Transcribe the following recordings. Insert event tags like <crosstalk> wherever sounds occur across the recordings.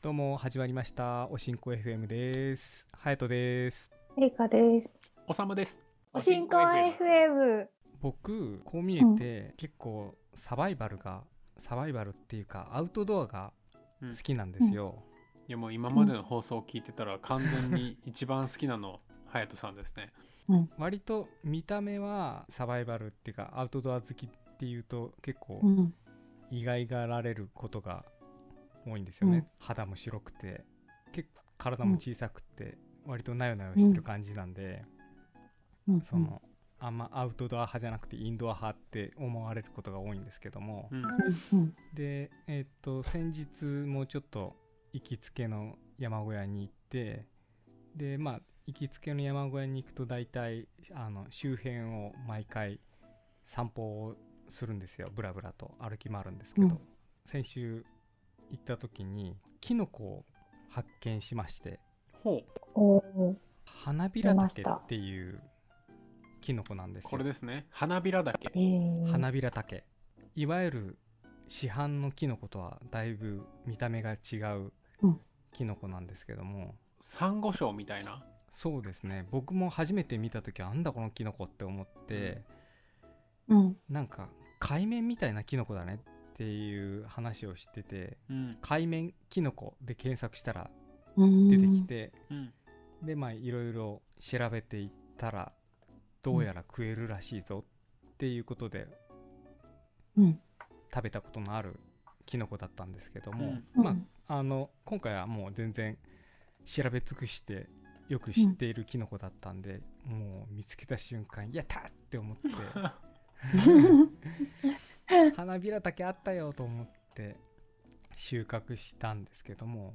どうも始まりましたおしんこ FM ですハヤトですエリカです。おさむです。おしんこ FM。僕こう見えて、結構サバイバルがサバイバルっていうかアウトドアがうん好きなんですよ、いやもう今までの放送を聞いてたら完全に一番好きなのハヤトさんですね。割と見た目はサバイバルっていうかアウトドア好きっていうと結構うん。意外がられることが多いんですよね、うん。肌も白くて。結構体も小さくて、割となよなよしてる感じなんで、うん。そのあんまアウトドア派じゃなくてインドア派って思われることが多いんですけども、うん。うん。でえーっと先日もうちょっと行きつけの山小屋に行ってでまあ行きつけの山小屋に行くと大体あの周辺を毎回散歩をするんですよ。ブラブラと歩き回るんですけど、うん。先週行った時にキノコを発見しましてほう。花びら出ました竹っていうキノコなんですよこれですね。花びらだけえ。ー、花びら竹いわゆる市販のキノコとはだいぶ見た目が違ううんキノコなんですけども、サンゴ礁みたいな？そうですね僕も初めて見た時はなんだこのキノコって思って、うん。なんか海面みたいなキノコだねっていう話をしててうん。海面キノコで検索したらうん。出てき。て、うん。でまあいろいろ調べていったらどうやら食えるらしいぞっていうことでうん。食べたことのあるキノコだったんですけども、うんまああの今回はもう全然調べ尽くしてよく知っているキノコだったんで、もう見つけた瞬間やったって思って <laughs> <laughs> 花びら竹あったよと思って収穫したんですけども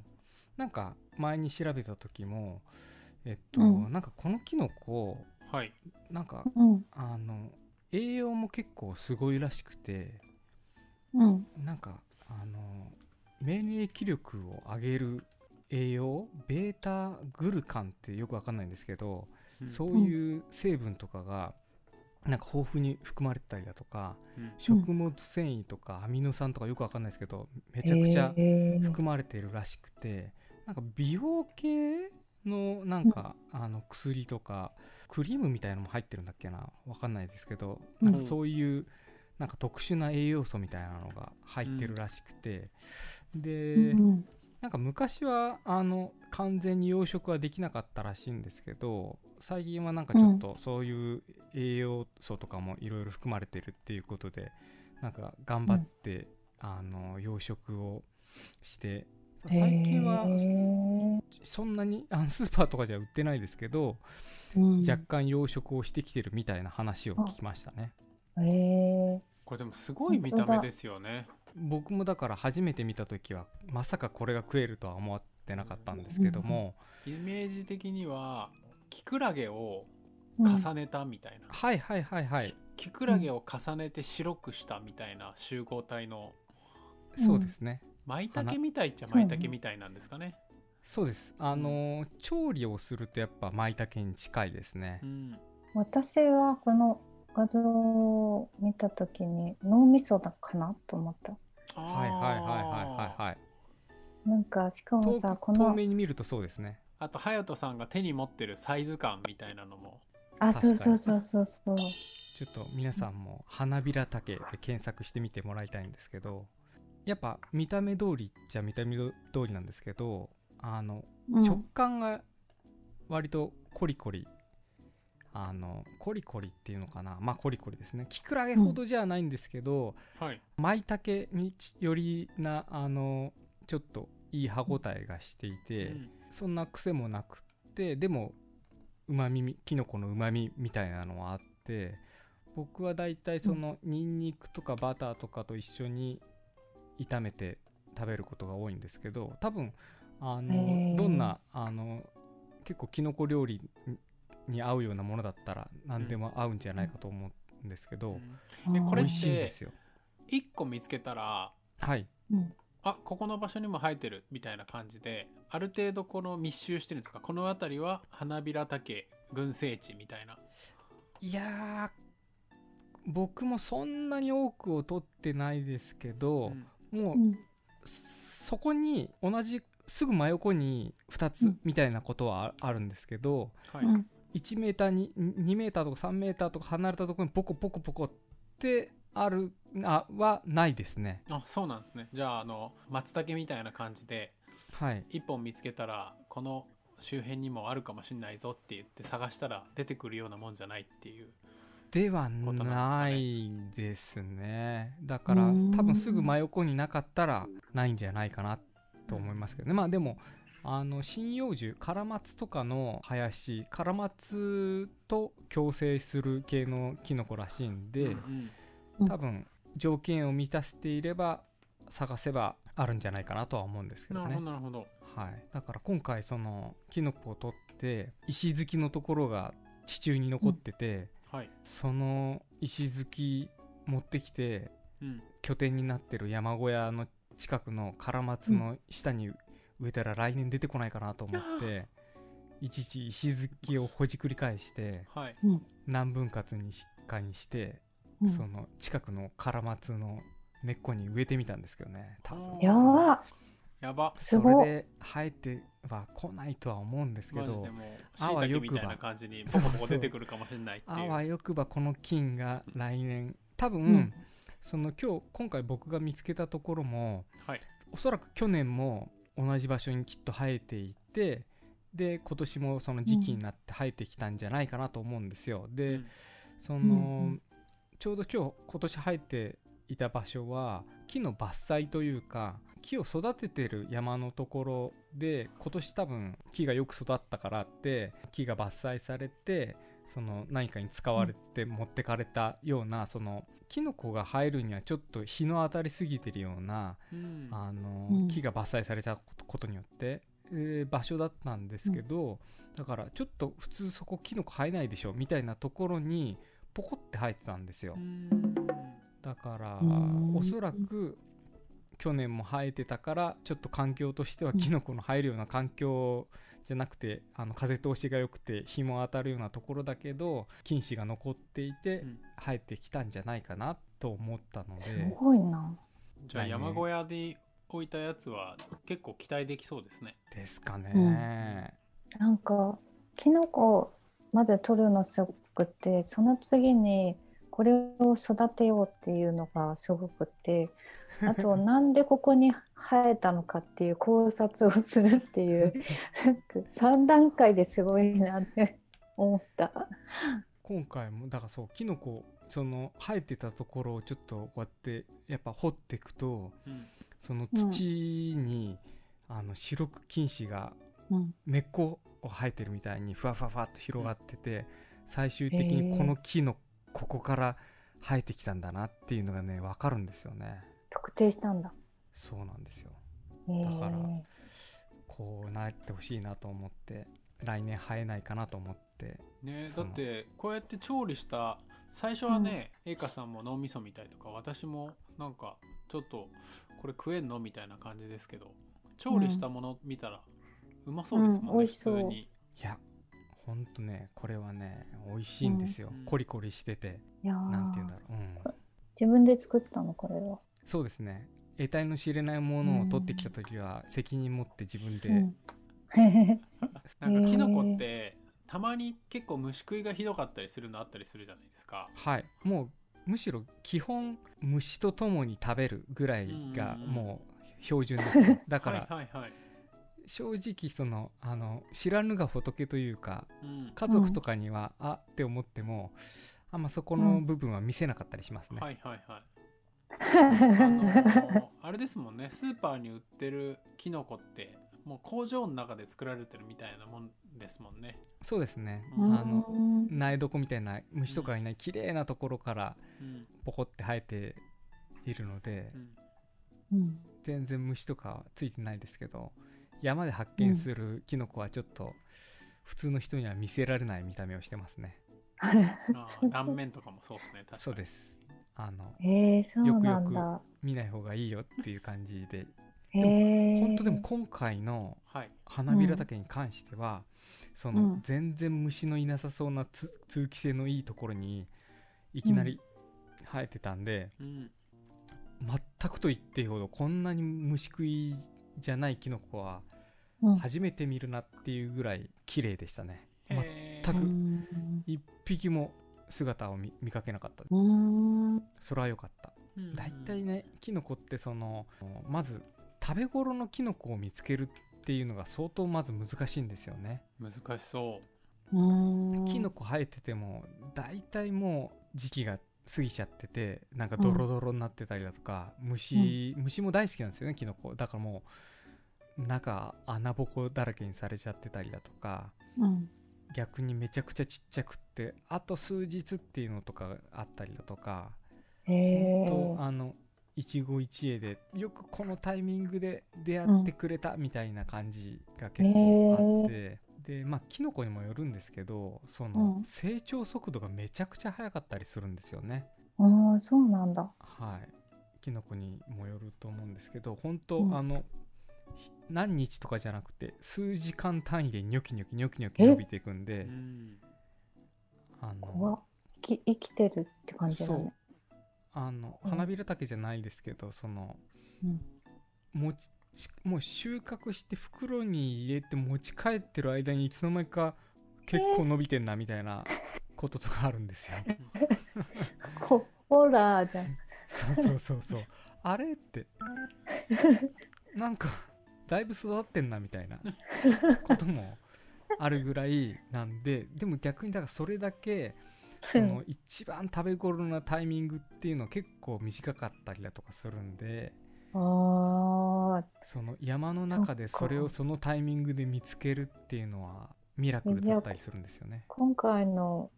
なんか前に調べた時もえっと、うんなんかこのキノコはい。なんかうん。あの栄養も結構すごいらしくてうん。なんかあの免疫力を上げる栄養ベータグルカンってよくわかんないんですけど、うんそういう成分とかがなんか豊富に含まれてたりだとか、うん。食物繊維とかアミノ酸とかよくわかんないですけどめちゃくちゃえー。含まれているらしくて、なんか美容系のなんか、あの薬とかクリームみたいのも入ってるんだっけなわかんないですけど、うん。なんかそういうなんか特殊な栄養素みたいなのが入ってるらしくて、で、うん。なんか昔はあの完全に養殖はできなかったらしいんですけど最近はなんかちょっとそういう栄養素とかもいろいろ含まれてるっていうことでなんか頑張って、あの養殖をして最近はへそんなにあのスーパーとかじゃ売ってないですけど、ーうん。若干養殖をしてきてるみたいな話を聞きましたねえー。これでもすごい見た目ですよね。僕もだから初めて見た時はまさかこれが食えるとは思ってなかったんですけども、イメージ的にはキクラゲをうん重ねたみたいな。はいはいはいはいキクラゲを重ねて白くしたみたいな集合体のうんそうですね、舞茸みたいっちゃそうね舞茸みたいなんですかね。そうですあのー調理をするとやっぱ舞茸に近いですねう、ん。私はこの画像を見たときに脳みそだかなと思った。はいはいはいはいはいはい。なんかしかも遠さ、この目に見るとそうですね。あと隼人さんが手に持ってるサイズ感みたいなのも。あ、そう確かに。そうそうそうそう。ちょっと皆さんも花びら竹で検索してみてもらいたいんですけどやっぱ見た目通りっちゃ見た目通りなんですけどあの、うん。食感が割とコリコリあのコリコリっていうのかな？まあコリコリですね。キクラゲほどじゃないんですけど、はい。舞茸によりなあのちょっといい歯ごたえがしていて、うん。そんな癖もなくってでもうまみきのこのうまみみたいなのはあって僕はだいたいそのニンニクとかバターとかと一緒に炒めて食べることが多いんですけど多分あへのー。どんなあの結構きのこ料理に合うようなものだったら何でも合うんじゃないかと思うんですけど、えこれって美味しいんですよ。一個見つけたらはい。うん。あここの場所にも生えてるみたいな感じである程度この密集してるんですか？この辺りは花びら竹群生地みたいな。いやー僕もそんなに多くを取ってないですけど、もううん。そこに同じすぐ真横に2つうん。みたいなことはああるんですけど、はい、うん1メーターに2メーターとか3メーターとか離れたところにポコポコポコってあるあはないですね。あそうなんですね。じゃああの松茸みたいな感じではい。一本見つけたらこの周辺にもあるかもしれないぞって言って探したら出てくるようなもんじゃないっていうではなないですね。だからうん。多分すぐ真横になかったらないんじゃないかなと思いますけどね。まあでもあの針葉樹カラマツとかの林カラマツと共生する系のキノコらしいんで、うんうん。多分条件を満たしていれば探せばあるんじゃないかなとは思うんですけなるどねほどなるほど。はい、だから今回そのキノコを取って石突きのところが地中に残ってて、はい、その石突き持ってきてうん、拠点になってる山小屋の近くのカラマツの下に植えたら来年出てこないかなと思って、いちいち石突きをほじくり返してはい。何分割にしかにして、うん。その近くのカラマツの根っこに植えてみたんですけどね多分。やば。やば。そすごっ。れで生えては来ないとは思うんですけどあわ椎よくば。茸みたいな感じにポコポコ出てくるかもしれないっていう。あわよくばこの菌が来年多分、うん。その今日今回僕が見つけたところもはい。おそらく去年も同じ場所にきっと生えていてで今年もその時期になって生えてきたんじゃないかなと思うんですよ。で、うん。その、ちょうど今日今年生えていた場所は木の伐採というか木を育ててる山のところで今年多分木がよく育ったからって木が伐採されてその何かに使われて持ってかれたような、そのキノコが生えるにはちょっと日の当たりすぎてるような、うん。あのうん。木が伐採されたことによって、えー場所だったんですけど、だからちょっと普通そこキノコ生えないでしょみたいなところにポコって生えてたんですよ。うん。だからうん。おそらく去年も生えてたからちょっと環境としてはキノコの生えるような環境じゃなくてあの風通しが良くて日も当たるようなところだけど菌糸が残っていてうん。生えてきたんじゃないかなと思ったのすでごいな。じゃあ山小屋で置いたやつは結構期待できそうですね。ですかね、うん。なんかキノコまず取るのすごくてその次にこれを育てようっていうのがすごくて <laughs> あとなんでここに生えたのかっていう考察をするっていうなんか3段階ですごいなって思った。今回もだからそうキノコその生えてたところをちょっとこうやってやっぱ掘っていくとうん。その土に、あの白く菌糸がうん。根っこを生えてるみたいにふわふわふわっと広がってて最終的にこの木のここから生えてきたんだなっていうのがね分かるんですよね。特定したんだ。そうなんですよ。えー。だからこうなってほしいなと思って来年生えないかなと思って。ねだってこうやって調理した最初はね栄華、さんも脳みそみたいとか私もなんかちょっとこれ食えんのみたいな感じですけど調理したもの見たらうまそうですもんね、うん美味しそう。普通に。いやほんとねこれはね美味しいんですよ、うん。コリコリしてて。いやー。なんて言うんだろう、うん、自分で作ったのこれは。そうですね。得体の知れないものを取ってきた時は責任持って自分で、うん。<laughs> なんかキノコってたまに結構虫食いがひどかったりするのあったりするじゃないですか。はい。もうむしろ基本虫と共に食べるぐらいがもう標準ですね。だからはいはいはい、正直そのあの知らぬが仏というかうん。家族とかには、あって思ってもあんまそこの部分は見せなかったりしますね、はいはいはい。あのーあれですもんね。スーパーに売ってるキノコってもう工場の中で作られてるみたいなもんですもんね。そうですね。うん。あのうん。苗床みたいな虫とかがいない綺麗なところからうん。ポコって生えているのでうん。うん。全然虫とかはついてないですけど山で発見するキノコはちょっと普通の人には見せられない見た目をしてますね。断面とかもそうですね。確かに。そうです。あのえー、そうなんよだ。見ない方がいいよっていう感じで。えー、本当でも今回のはい。花びら竹に関しては、そのうん。全然虫のいなさそうなつ通気性のいいところにいきなり生えてたんで、うん。全くと言っていいほどこんなに虫食いじゃないキノコはうん初めて見るなっていうぐらい綺麗でしたね。へー。全くうん。一匹も姿を見見かけなかった。うん。それは良かった。うん大体ねキノコってそのまず食べ頃のキノコを見つけるっていうのが相当まず難しいんですよね。難しそう。ん。キノコ生えてても大体もう時期が過ぎちゃっててなんかドロドロになってたりだとか、虫虫も大好きなんですよねキノコ。だからもう中穴ぼこだらけにされちゃってたりだとかうん。逆にめちゃくちゃちっちゃくってあと数日っていうのとかあったりだとかへとえあの一期一会でよくこのタイミングで出会ってくれたみたいな感じが結構あって、でまあキノコにもよるんですけどその、うん。成長速度がめちゃくちゃ速かったりするんですよね。ああそうなんだ。はい。キノコにもよると思うんですけど本当、うん。あのひ何日とかじゃなくて数時間単位でニョキニョキニョキニョキえ？伸びていくんう、でうんあ怖のっき生きてるって感じだね。あのうん。花びらたけじゃないですけどそのうん。持ちしもう収穫して袋に入れて持ち帰ってる間にいつの間にか結構伸びてんなみたいなこととかあるんですよ。ホホラーじゃん。そうそうそうそう。あれってなんかだいぶ育ってんなみたいな <laughs> こともあるぐらいなんででも逆にだからそれだけその一番食べ頃なタイミングっていうのは結構短かったりだとかするんでああその山の中でそれをそのタイミングで見つけるっていうのはミラクルだったりするんですよね。今回の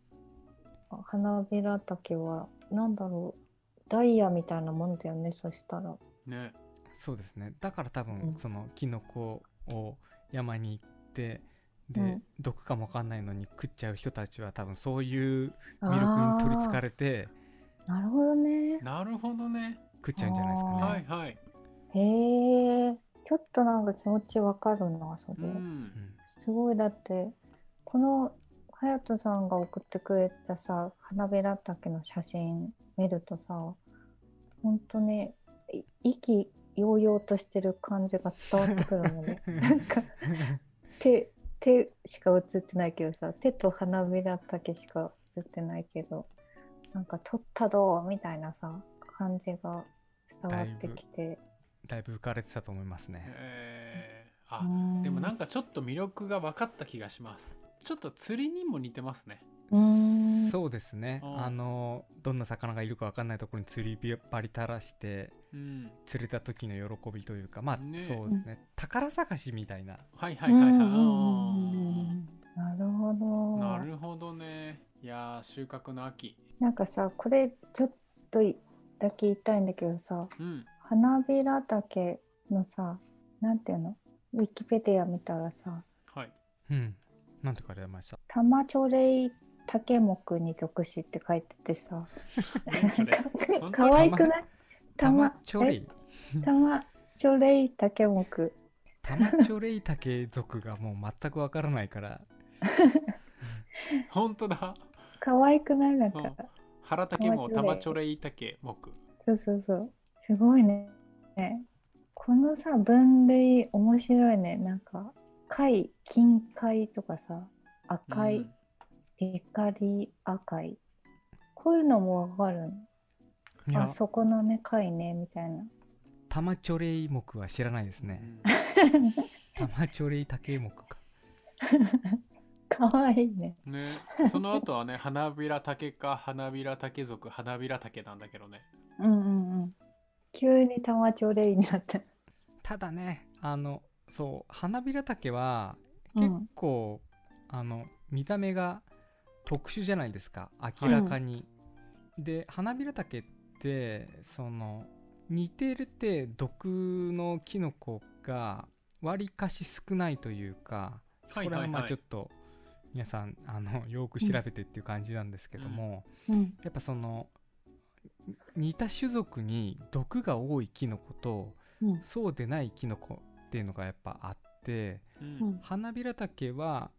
花びらたけはなんだろう。ダイヤみたいなもんだよねそしたら。ねそうですね。だから多分うん。そのキノコを山に行ってで、うん。毒かもわかんないのに食っちゃう人たちは多分そういう魅力に取りつかれてなるほどね。なるほどね。食っちゃうんじゃないですかね。はいはい。へえちょっとなんか気持ちわかるなそれ、うん。うんすごいだってこの隼人さんが送ってくれたさ花びらたけの写真見るとさ本当にい意気揚々としてる感じが伝わってくるのね。<laughs> なんか手手しか写ってないけどさ手と花びらたけしか写ってないけどなんか撮ったどうみたいなさ感じが伝わってきて。だいぶ浮かれてたと思いますね。えー。あうん。でもなんかちょっと魅力が分かった気がします。ちょっと釣りにも似てますねそうですね。うんあのどんな魚がいるかわかんないところに釣り針垂らしてうん。釣れた時の喜びというかまあ、ね。そうですね。宝探しみたいな。はいはいはい。はいなるほーど。なるほどね。いやー収穫の秋。なんかさこれちょっとだけ言いたいんだけどさうん。花びら竹のさなんていうの？ウィキペディア見たらさはい。うん。なんて書いてありました？タマチョレイタケ目に属しって書いててさ。何それ？本当かわいくない？タマチョレえイタマチョレイタケ目タマチョレイタケ族がもう全くわからないから。<laughs> 本当だ。かわいくない？なんか、うん。腹竹も玉玉チョチョレイタケ木。そうそうそう。すごいねね。このさ分類面白いね。なんか貝金貝とかさ赤い、うんデカリ赤い。こういうのもわかるあそこのね貝ねみたいな。タマチョレイ目は知らないですね、<laughs> タマチョレイタケ目か。<laughs> かわいいね。うんね。その後はね花びら竹か花びら竹族花びら竹なんだけどね。うんうんうん。急にタマチョレイになった。ただねあのそう花びらタケはうん。結構、あの見た目が特殊じゃないですか明らかに、で花びらタケってその似てるって毒のキノコがわりかし少ないというかこれはまあちょっと皆さんあのよく調べてっていう感じなんですけども、うん。やっぱその似た種族に毒が多いキノコとうん。そうでないキノコっていうのがやっぱあってうん。うん花びらタケは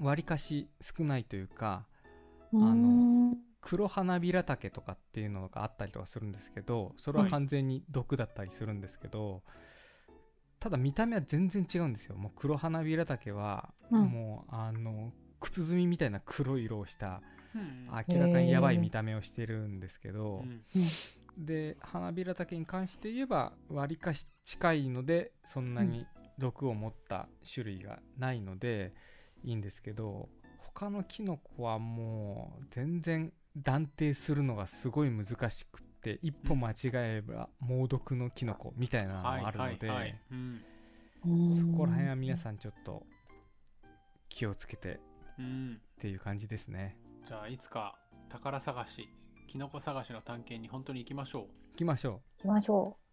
わりかし少ないというかあん。黒花びらタケとかっていうのがあったりとかするんですけどそれははい。完全に毒だったりするんですけど、ただ見た目は全然違うんですよ。もう黒花びらたけは、うん。もうあの靴墨みたいな黒い色をしたうん。明らかにやばい見た目をしてるんですけど、うん。で花びらたけに関して言えばわりかし近いのでそんなに毒を持った種類がないのでいいんですけど他のキノコはもう全然断定するのがすごい難しくって一歩間違えば猛毒のキノコみたいなのもあるので、そこら辺はん皆さんちょっと気をつけてっうんていう感じですね。じゃあいつか宝探しキノコ探しの探検に本当に行きましょう。行きましょう。行きましょう